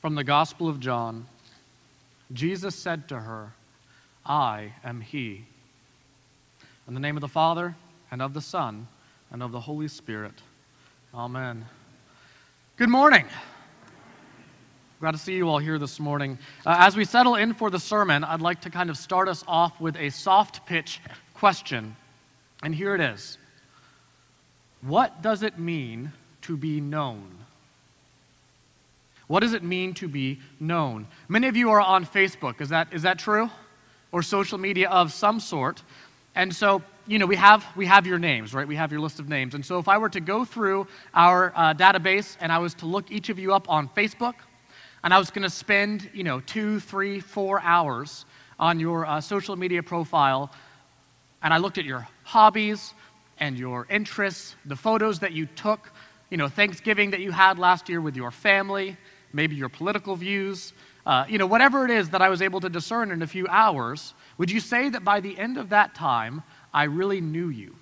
From the Gospel of John Jesus said to her, I am he. In the name of the Father, and of the Son, and of the Holy Spirit. Amen. Good morning. Glad to see you all here this morning. Uh, as we settle in for the sermon, I'd like to kind of start us off with a soft pitch question. And here it is What does it mean to be known? What does it mean to be known? Many of you are on Facebook. Is that, is that true? Or social media of some sort. And so, you know, we have, we have your names, right? We have your list of names. And so if I were to go through our uh, database and I was to look each of you up on Facebook, and I was going to spend, you know, two, three, four hours on your uh, social media profile, and I looked at your hobbies and your interests, the photos that you took, you know, Thanksgiving that you had last year with your family, maybe your political views, uh, you know, whatever it is that I was able to discern in a few hours, would you say that by the end of that time, I really knew you?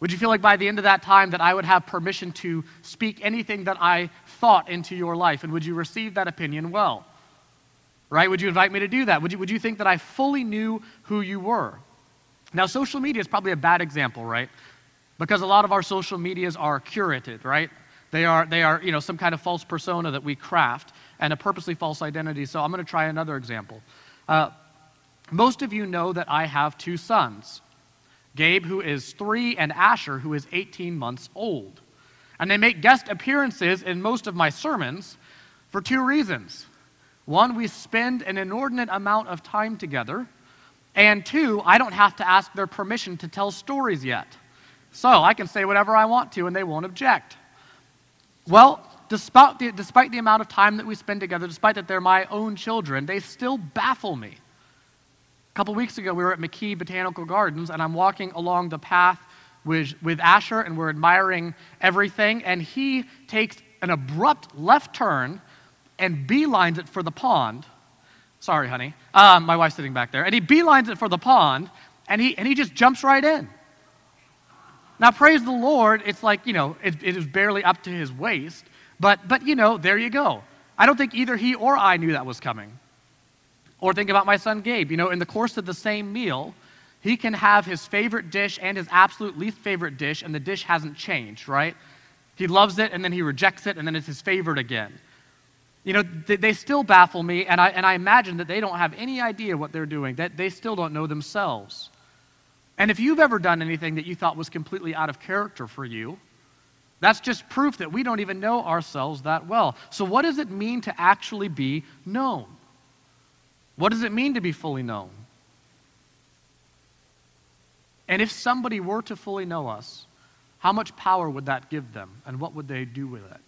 Would you feel like by the end of that time that I would have permission to speak anything that I thought into your life? And would you receive that opinion well? Right? Would you invite me to do that? Would you, would you think that I fully knew who you were? Now, social media is probably a bad example, right? Because a lot of our social medias are curated, right? They are, they are you know, some kind of false persona that we craft and a purposely false identity. So I'm going to try another example. Uh, most of you know that I have two sons Gabe, who is three, and Asher, who is 18 months old. And they make guest appearances in most of my sermons for two reasons. One, we spend an inordinate amount of time together. And two, I don't have to ask their permission to tell stories yet. So I can say whatever I want to and they won't object. Well, despite the, despite the amount of time that we spend together, despite that they're my own children, they still baffle me. A couple weeks ago, we were at McKee Botanical Gardens, and I'm walking along the path with, with Asher, and we're admiring everything, and he takes an abrupt left turn and beelines it for the pond. Sorry, honey. Um, my wife's sitting back there. And he beelines it for the pond, and he, and he just jumps right in. Now, praise the Lord, it's like, you know, it, it is barely up to his waist, but, but, you know, there you go. I don't think either he or I knew that was coming. Or think about my son Gabe. You know, in the course of the same meal, he can have his favorite dish and his absolute least favorite dish, and the dish hasn't changed, right? He loves it, and then he rejects it, and then it's his favorite again. You know, they, they still baffle me, and I, and I imagine that they don't have any idea what they're doing, that they still don't know themselves. And if you've ever done anything that you thought was completely out of character for you, that's just proof that we don't even know ourselves that well. So, what does it mean to actually be known? What does it mean to be fully known? And if somebody were to fully know us, how much power would that give them, and what would they do with it?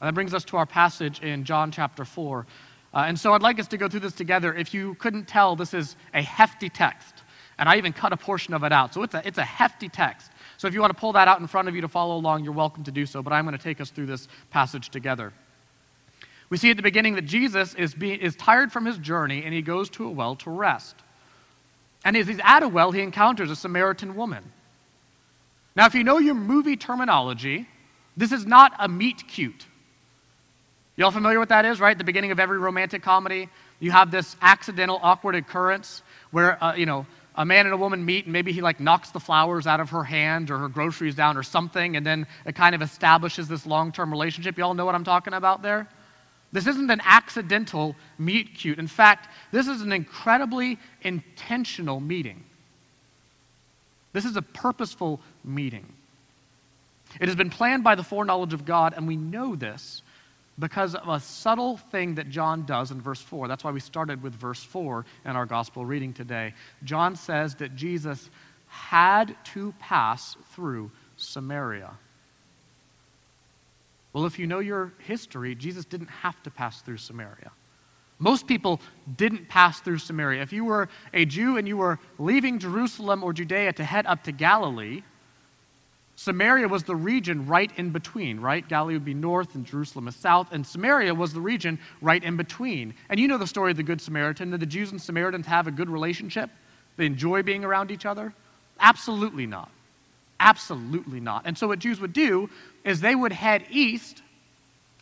And that brings us to our passage in John chapter 4. Uh, and so I'd like us to go through this together. If you couldn't tell, this is a hefty text. And I even cut a portion of it out. So it's a, it's a hefty text. So if you want to pull that out in front of you to follow along, you're welcome to do so. But I'm going to take us through this passage together. We see at the beginning that Jesus is, being, is tired from his journey and he goes to a well to rest. And as he's at a well, he encounters a Samaritan woman. Now, if you know your movie terminology, this is not a meet cute. You all familiar with that is, right? The beginning of every romantic comedy, you have this accidental, awkward occurrence where, uh, you know, a man and a woman meet and maybe he like knocks the flowers out of her hand or her groceries down or something and then it kind of establishes this long-term relationship. You all know what i'm talking about there? This isn't an accidental meet cute. In fact this is an incredibly intentional meeting. This is a purposeful meeting. It has been planned by the foreknowledge of god and we know this because of a subtle thing that John does in verse 4. That's why we started with verse 4 in our gospel reading today. John says that Jesus had to pass through Samaria. Well, if you know your history, Jesus didn't have to pass through Samaria. Most people didn't pass through Samaria. If you were a Jew and you were leaving Jerusalem or Judea to head up to Galilee, Samaria was the region right in between, right? Galilee would be north and Jerusalem is south, and Samaria was the region right in between. And you know the story of the Good Samaritan. Did the Jews and Samaritans have a good relationship? They enjoy being around each other? Absolutely not. Absolutely not. And so what Jews would do is they would head east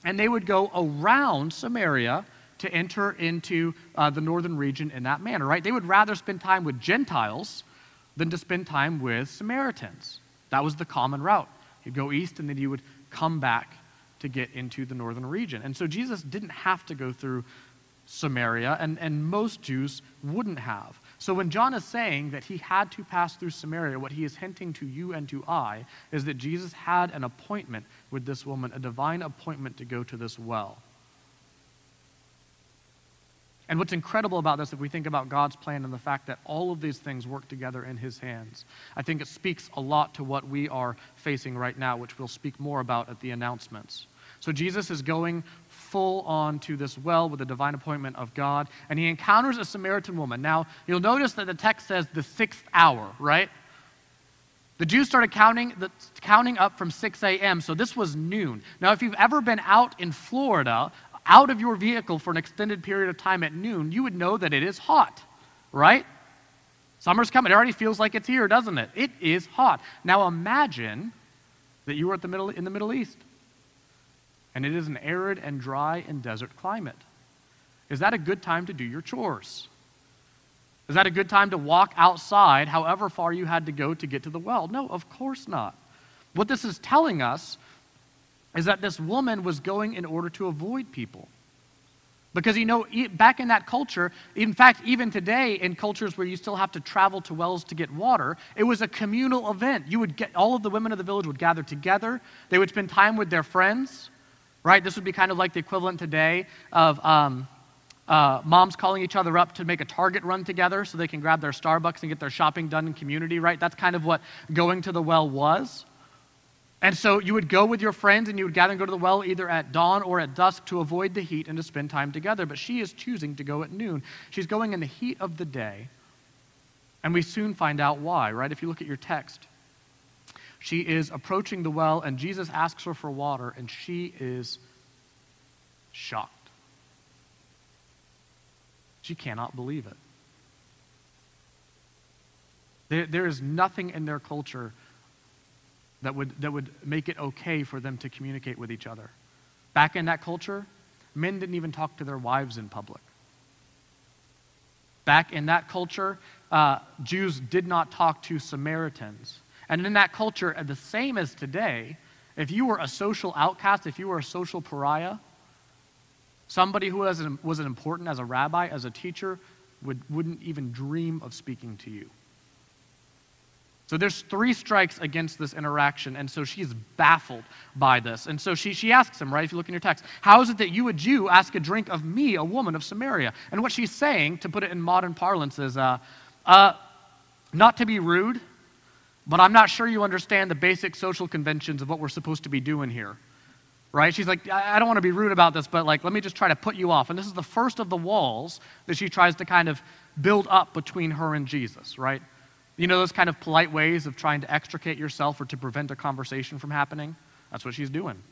and they would go around Samaria to enter into uh, the northern region in that manner, right? They would rather spend time with Gentiles than to spend time with Samaritans. That was the common route. You'd go east and then you would come back to get into the northern region. And so Jesus didn't have to go through Samaria, and, and most Jews wouldn't have. So when John is saying that he had to pass through Samaria, what he is hinting to you and to I is that Jesus had an appointment with this woman, a divine appointment to go to this well. And what's incredible about this, if we think about God's plan and the fact that all of these things work together in His hands, I think it speaks a lot to what we are facing right now, which we'll speak more about at the announcements. So Jesus is going full on to this well with the divine appointment of God, and he encounters a Samaritan woman. Now, you'll notice that the text says the sixth hour, right? The Jews started counting, the, counting up from 6 a.m., so this was noon. Now, if you've ever been out in Florida, out of your vehicle for an extended period of time at noon, you would know that it is hot, right? Summer's coming. It already feels like it's here, doesn't it? It is hot. Now imagine that you were at the middle, in the Middle East and it is an arid and dry and desert climate. Is that a good time to do your chores? Is that a good time to walk outside however far you had to go to get to the well? No, of course not. What this is telling us is that this woman was going in order to avoid people. Because you know, back in that culture, in fact, even today in cultures where you still have to travel to wells to get water, it was a communal event. You would get all of the women of the village would gather together. They would spend time with their friends right? This would be kind of like the equivalent today of um, uh, moms calling each other up to make a Target run together so they can grab their Starbucks and get their shopping done in community, right? That's kind of what going to the well was. And so you would go with your friends and you would gather and go to the well either at dawn or at dusk to avoid the heat and to spend time together. But she is choosing to go at noon. She's going in the heat of the day. And we soon find out why, right? If you look at your text. She is approaching the well, and Jesus asks her for water, and she is shocked. She cannot believe it. There, there is nothing in their culture that would, that would make it okay for them to communicate with each other. Back in that culture, men didn't even talk to their wives in public. Back in that culture, uh, Jews did not talk to Samaritans. And in that culture, the same as today, if you were a social outcast, if you were a social pariah, somebody who was, was important as a rabbi, as a teacher, would, wouldn't even dream of speaking to you. So there's three strikes against this interaction, and so she's baffled by this. And so she, she asks him, right, if you look in your text, how is it that you, a Jew, ask a drink of me, a woman of Samaria? And what she's saying, to put it in modern parlance, is uh, uh, not to be rude, but I'm not sure you understand the basic social conventions of what we're supposed to be doing here. Right? She's like, I don't want to be rude about this, but like, let me just try to put you off. And this is the first of the walls that she tries to kind of build up between her and Jesus, right? You know those kind of polite ways of trying to extricate yourself or to prevent a conversation from happening? That's what she's doing.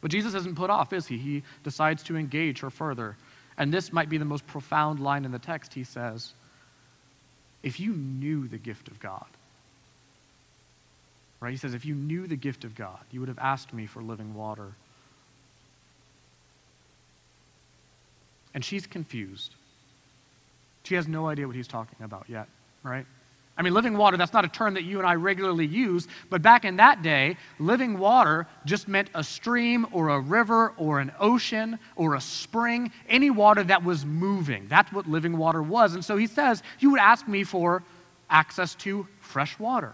But Jesus isn't put off, is he? He decides to engage her further. And this might be the most profound line in the text. He says, If you knew the gift of God, Right? He says, if you knew the gift of God, you would have asked me for living water. And she's confused. She has no idea what he's talking about yet, right? I mean, living water, that's not a term that you and I regularly use, but back in that day, living water just meant a stream or a river or an ocean or a spring, any water that was moving. That's what living water was. And so he says, You would ask me for access to fresh water.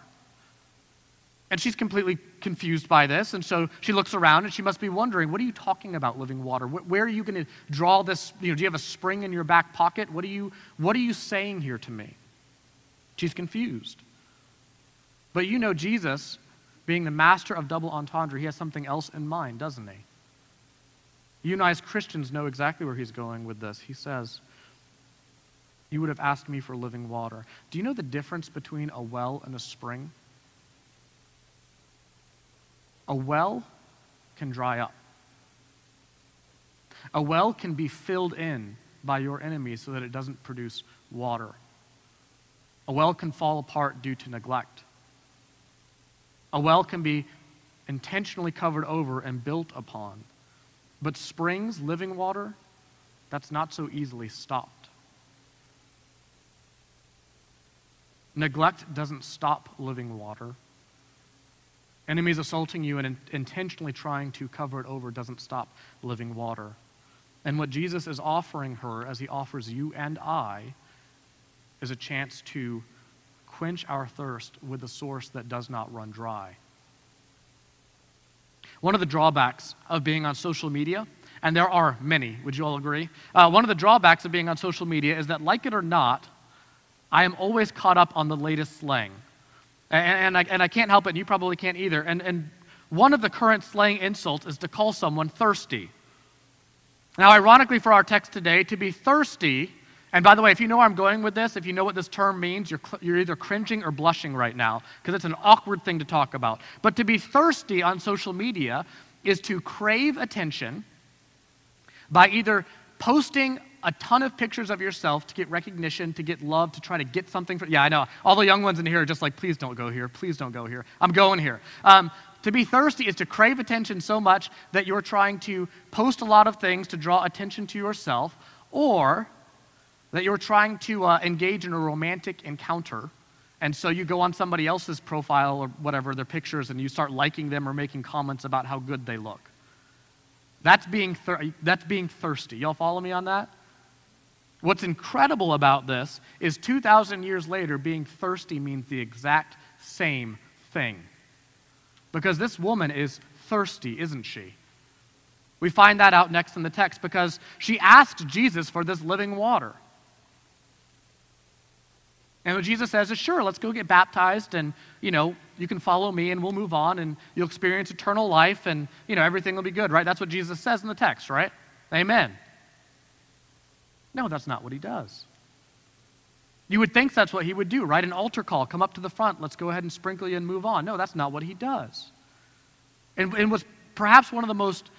And she's completely confused by this. And so she looks around and she must be wondering, what are you talking about, living water? Where are you going to draw this? You know, do you have a spring in your back pocket? What are you, what are you saying here to me? She's confused. But you know, Jesus, being the master of double entendre, he has something else in mind, doesn't he? You and I, as Christians, know exactly where he's going with this. He says, You would have asked me for living water. Do you know the difference between a well and a spring? A well can dry up. A well can be filled in by your enemies so that it doesn't produce water. A well can fall apart due to neglect. A well can be intentionally covered over and built upon. But springs, living water, that's not so easily stopped. Neglect doesn't stop living water. Enemies assaulting you and in- intentionally trying to cover it over doesn't stop living water. And what Jesus is offering her, as he offers you and I, is a chance to quench our thirst with a source that does not run dry. One of the drawbacks of being on social media, and there are many, would you all agree? Uh, one of the drawbacks of being on social media is that, like it or not, I am always caught up on the latest slang. And, and, I, and I can't help it, and you probably can't either. And, and one of the current slang insults is to call someone thirsty. Now, ironically, for our text today, to be thirsty, and by the way, if you know where I'm going with this, if you know what this term means, you're, you're either cringing or blushing right now, because it's an awkward thing to talk about. But to be thirsty on social media is to crave attention by either posting a ton of pictures of yourself to get recognition, to get love, to try to get something. For, yeah, I know. All the young ones in here are just like, please don't go here. Please don't go here. I'm going here. Um, to be thirsty is to crave attention so much that you're trying to post a lot of things to draw attention to yourself, or that you're trying to uh, engage in a romantic encounter. And so you go on somebody else's profile or whatever, their pictures, and you start liking them or making comments about how good they look. That's being, thir- that's being thirsty. Y'all follow me on that? What's incredible about this is 2,000 years later, being thirsty means the exact same thing. Because this woman is thirsty, isn't she? We find that out next in the text because she asked Jesus for this living water. And what Jesus says is, sure, let's go get baptized and, you know, you can follow me and we'll move on and you'll experience eternal life and, you know, everything will be good, right? That's what Jesus says in the text, right? Amen. No, that's not what he does. You would think that's what he would do, right? An altar call, come up to the front, let's go ahead and sprinkle you and move on. No, that's not what he does. And, and was perhaps one of the most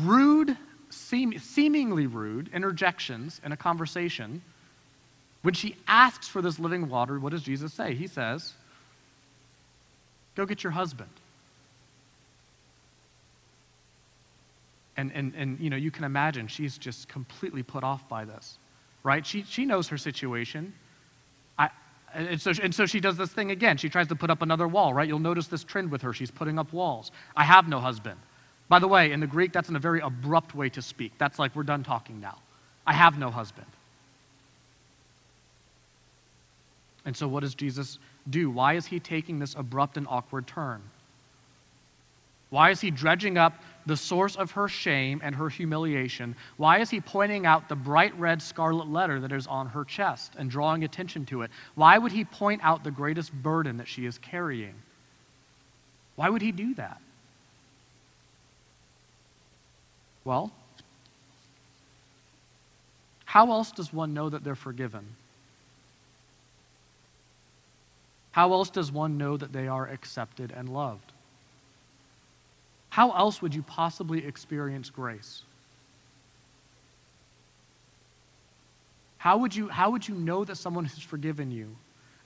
rude, seem, seemingly rude interjections in a conversation when she asks for this living water, what does Jesus say? He says, Go get your husband. And, and, and you know, you can imagine she's just completely put off by this, right? She, she knows her situation. I, and, so, and so she does this thing again. She tries to put up another wall, right? You'll notice this trend with her. She's putting up walls. I have no husband. By the way, in the Greek, that's in a very abrupt way to speak. That's like, we're done talking now. I have no husband. And so, what does Jesus do? Why is he taking this abrupt and awkward turn? Why is he dredging up the source of her shame and her humiliation? Why is he pointing out the bright red scarlet letter that is on her chest and drawing attention to it? Why would he point out the greatest burden that she is carrying? Why would he do that? Well, how else does one know that they're forgiven? How else does one know that they are accepted and loved? How else would you possibly experience grace? How would you, how would you know that someone has forgiven you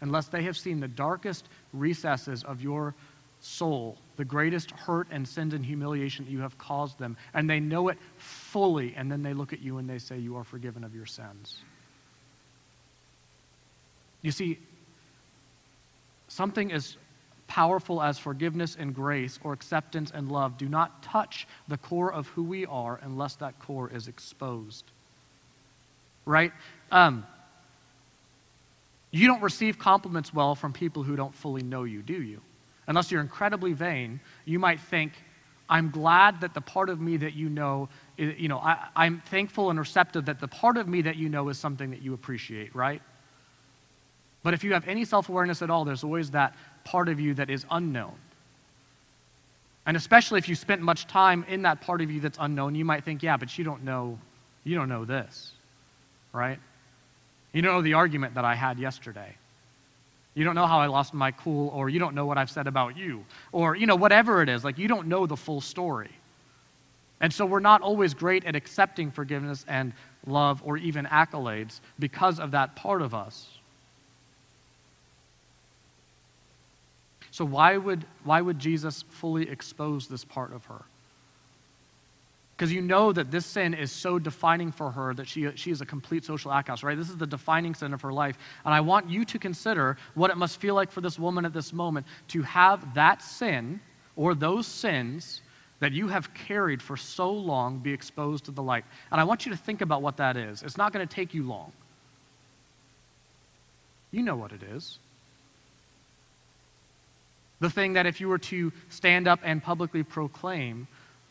unless they have seen the darkest recesses of your soul, the greatest hurt and sins and humiliation that you have caused them, and they know it fully, and then they look at you and they say, You are forgiven of your sins? You see, Something as powerful as forgiveness and grace or acceptance and love do not touch the core of who we are unless that core is exposed. Right? Um, you don't receive compliments well from people who don't fully know you, do you? Unless you're incredibly vain, you might think, I'm glad that the part of me that you know, you know, I, I'm thankful and receptive that the part of me that you know is something that you appreciate, right? But if you have any self awareness at all, there's always that part of you that is unknown. And especially if you spent much time in that part of you that's unknown, you might think, yeah, but you don't know, you don't know this, right? You don't know the argument that I had yesterday. You don't know how I lost my cool, or you don't know what I've said about you, or, you know, whatever it is. Like, you don't know the full story. And so we're not always great at accepting forgiveness and love or even accolades because of that part of us. So, why would, why would Jesus fully expose this part of her? Because you know that this sin is so defining for her that she, she is a complete social outcast, right? This is the defining sin of her life. And I want you to consider what it must feel like for this woman at this moment to have that sin or those sins that you have carried for so long be exposed to the light. And I want you to think about what that is. It's not going to take you long. You know what it is. The thing that if you were to stand up and publicly proclaim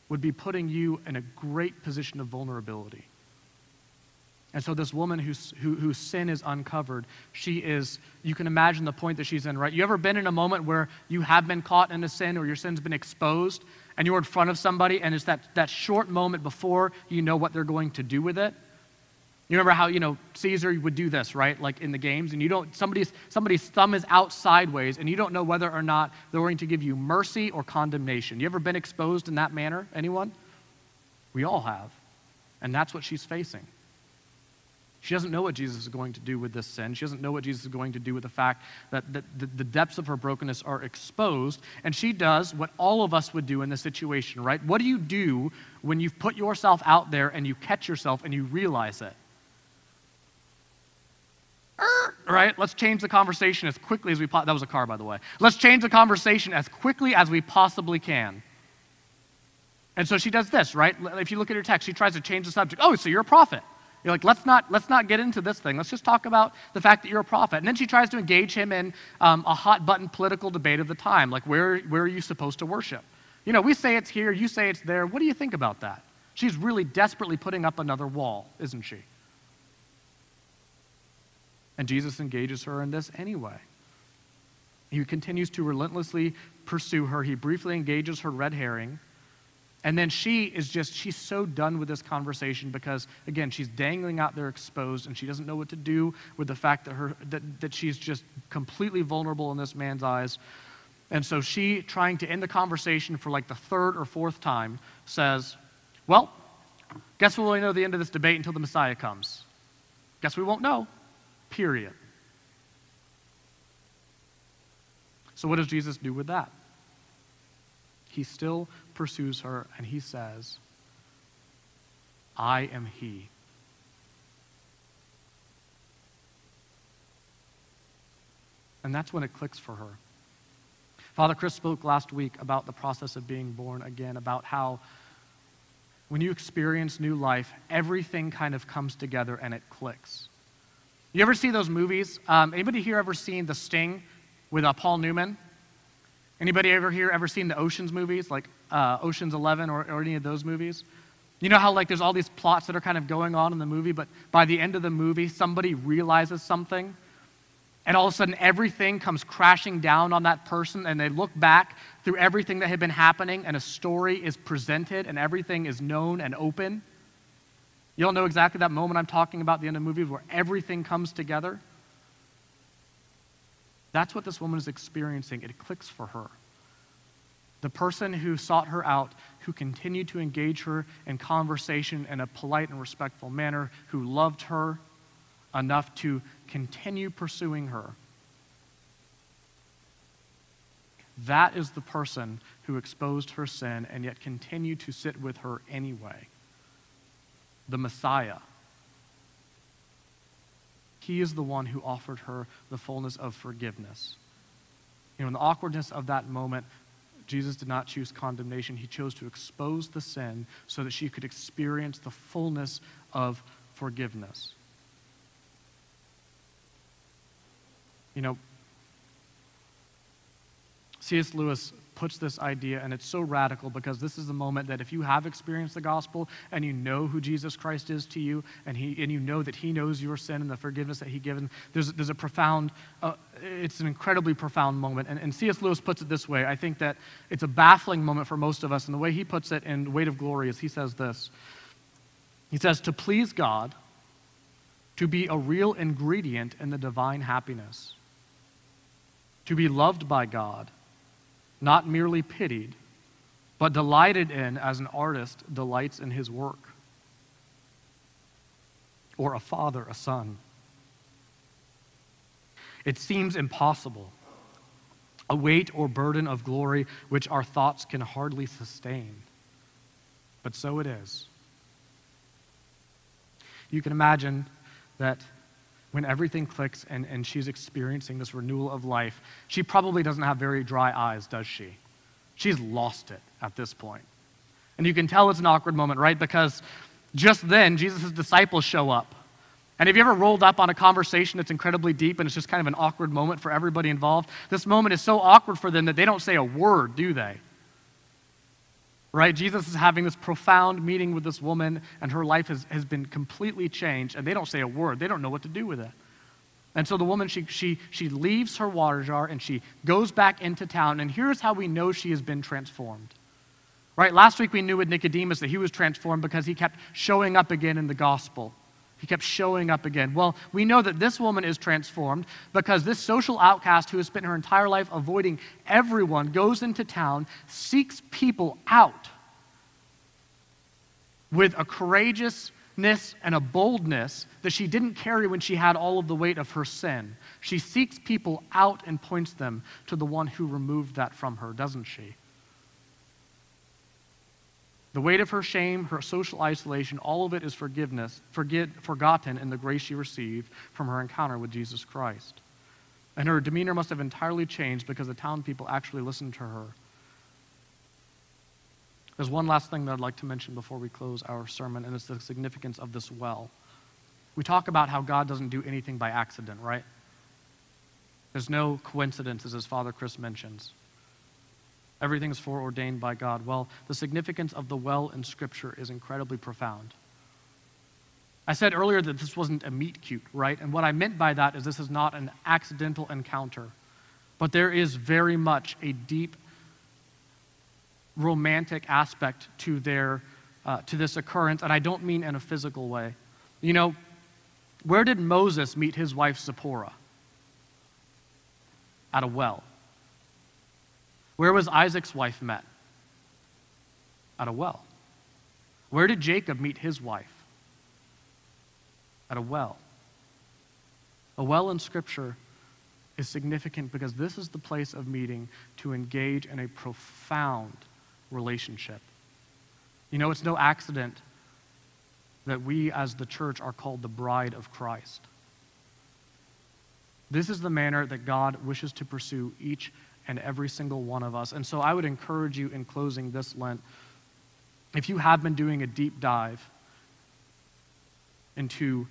would be putting you in a great position of vulnerability. And so, this woman whose, who, whose sin is uncovered, she is, you can imagine the point that she's in, right? You ever been in a moment where you have been caught in a sin or your sin's been exposed and you're in front of somebody and it's that, that short moment before you know what they're going to do with it? You remember how, you know, Caesar would do this, right? Like in the games, and you don't, somebody's, somebody's thumb is out sideways, and you don't know whether or not they're going to give you mercy or condemnation. You ever been exposed in that manner? Anyone? We all have. And that's what she's facing. She doesn't know what Jesus is going to do with this sin. She doesn't know what Jesus is going to do with the fact that the, the, the, depths of her brokenness are exposed. And she does what all of us would do in this situation, right? What do you do when you've put yourself out there and you catch yourself and you realize it? Right? Let's change the conversation as quickly as we po- that was a car by the way. Let's change the conversation as quickly as we possibly can. And so she does this, right? If you look at her text, she tries to change the subject. Oh, so you're a prophet. You're like, let's not, let's not get into this thing. Let's just talk about the fact that you're a prophet. And then she tries to engage him in um, a hot button political debate of the time, like where, where are you supposed to worship? You know, we say it's here, you say it's there. What do you think about that? She's really desperately putting up another wall, isn't she? And Jesus engages her in this anyway. He continues to relentlessly pursue her. He briefly engages her red herring. And then she is just, she's so done with this conversation because, again, she's dangling out there exposed and she doesn't know what to do with the fact that, her, that, that she's just completely vulnerable in this man's eyes. And so she, trying to end the conversation for like the third or fourth time, says, Well, guess we'll only know the end of this debate until the Messiah comes. Guess we won't know. Period. So, what does Jesus do with that? He still pursues her and he says, I am he. And that's when it clicks for her. Father Chris spoke last week about the process of being born again, about how when you experience new life, everything kind of comes together and it clicks. You ever see those movies? Um, anybody here ever seen The Sting with uh, Paul Newman? Anybody ever here ever seen the Oceans movies, like uh, Oceans 11 or, or any of those movies? You know how like there's all these plots that are kind of going on in the movie, but by the end of the movie, somebody realizes something, and all of a sudden everything comes crashing down on that person, and they look back through everything that had been happening, and a story is presented, and everything is known and open. You all know exactly that moment I'm talking about, the end of the movie, where everything comes together? That's what this woman is experiencing. It clicks for her. The person who sought her out, who continued to engage her in conversation in a polite and respectful manner, who loved her enough to continue pursuing her. That is the person who exposed her sin and yet continued to sit with her anyway the Messiah. He is the one who offered her the fullness of forgiveness. You know, in the awkwardness of that moment, Jesus did not choose condemnation. He chose to expose the sin so that she could experience the fullness of forgiveness. You know, C.S. Lewis puts this idea, and it's so radical because this is the moment that if you have experienced the gospel and you know who Jesus Christ is to you, and, he, and you know that He knows your sin and the forgiveness that He given, there's, there's a profound, uh, it's an incredibly profound moment. And, and C.S. Lewis puts it this way I think that it's a baffling moment for most of us, and the way he puts it in Weight of Glory is he says this He says, To please God, to be a real ingredient in the divine happiness, to be loved by God not merely pitied, but delighted in as an artist delights in his work, or a father, a son. It seems impossible, a weight or burden of glory which our thoughts can hardly sustain. But so it is. You can imagine that when everything clicks and, and she's experiencing this renewal of life, she probably doesn't have very dry eyes, does she? She's lost it at this point. And you can tell it's an awkward moment, right? Because just then, Jesus' disciples show up. And have you ever rolled up on a conversation that's incredibly deep and it's just kind of an awkward moment for everybody involved? This moment is so awkward for them that they don't say a word, do they? Right? Jesus is having this profound meeting with this woman, and her life has, has been completely changed, and they don't say a word. They don't know what to do with it. And so the woman, she, she, she leaves her water jar and she goes back into town, and here's how we know she has been transformed. Right? Last week we knew with Nicodemus that he was transformed because he kept showing up again in the gospel. He kept showing up again. Well, we know that this woman is transformed because this social outcast who has spent her entire life avoiding everyone goes into town, seeks people out with a courageousness and a boldness that she didn't carry when she had all of the weight of her sin. She seeks people out and points them to the one who removed that from her, doesn't she? The weight of her shame, her social isolation, all of it is forgiveness, forget, forgotten in the grace she received from her encounter with Jesus Christ. And her demeanor must have entirely changed because the town people actually listened to her. There's one last thing that I'd like to mention before we close our sermon, and it's the significance of this well. We talk about how God doesn't do anything by accident, right? There's no coincidences, as Father Chris mentions. Everything's foreordained by God. Well, the significance of the well in Scripture is incredibly profound. I said earlier that this wasn't a meet cute, right? And what I meant by that is this is not an accidental encounter, but there is very much a deep romantic aspect to their uh, to this occurrence, and I don't mean in a physical way. You know, where did Moses meet his wife Zipporah? At a well. Where was Isaac's wife met? At a well. Where did Jacob meet his wife? At a well. A well in Scripture is significant because this is the place of meeting to engage in a profound relationship. You know, it's no accident that we as the church are called the bride of Christ. This is the manner that God wishes to pursue each and every single one of us. And so I would encourage you in closing this Lent, if you have been doing a deep dive into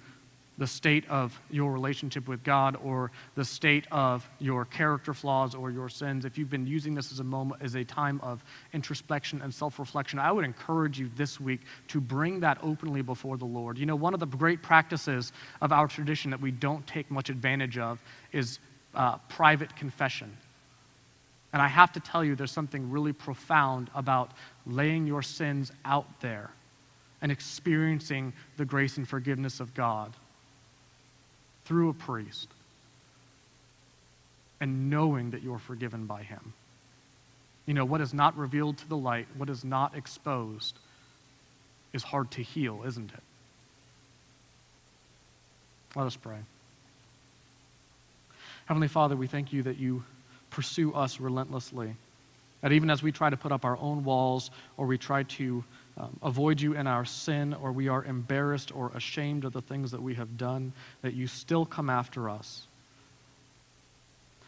the state of your relationship with God or the state of your character flaws or your sins, if you've been using this as a moment, as a time of introspection and self reflection, I would encourage you this week to bring that openly before the Lord. You know, one of the great practices of our tradition that we don't take much advantage of is uh, private confession. And I have to tell you, there's something really profound about laying your sins out there and experiencing the grace and forgiveness of God through a priest and knowing that you're forgiven by him. You know, what is not revealed to the light, what is not exposed, is hard to heal, isn't it? Let us pray. Heavenly Father, we thank you that you pursue us relentlessly. That even as we try to put up our own walls or we try to um, avoid you in our sin or we are embarrassed or ashamed of the things that we have done, that you still come after us.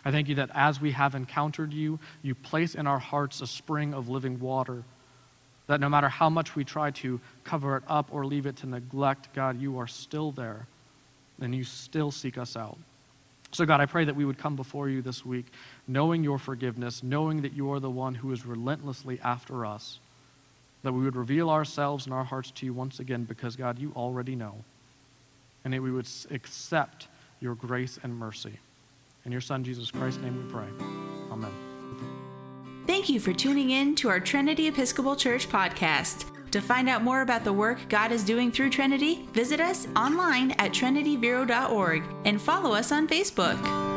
I thank you that as we have encountered you, you place in our hearts a spring of living water. That no matter how much we try to cover it up or leave it to neglect, God, you are still there and you still seek us out. So, God, I pray that we would come before you this week knowing your forgiveness, knowing that you are the one who is relentlessly after us, that we would reveal ourselves and our hearts to you once again because, God, you already know, and that we would accept your grace and mercy. In your Son, Jesus Christ's name we pray. Amen. Thank you for tuning in to our Trinity Episcopal Church podcast. To find out more about the work God is doing through Trinity, visit us online at trinityvero.org and follow us on Facebook.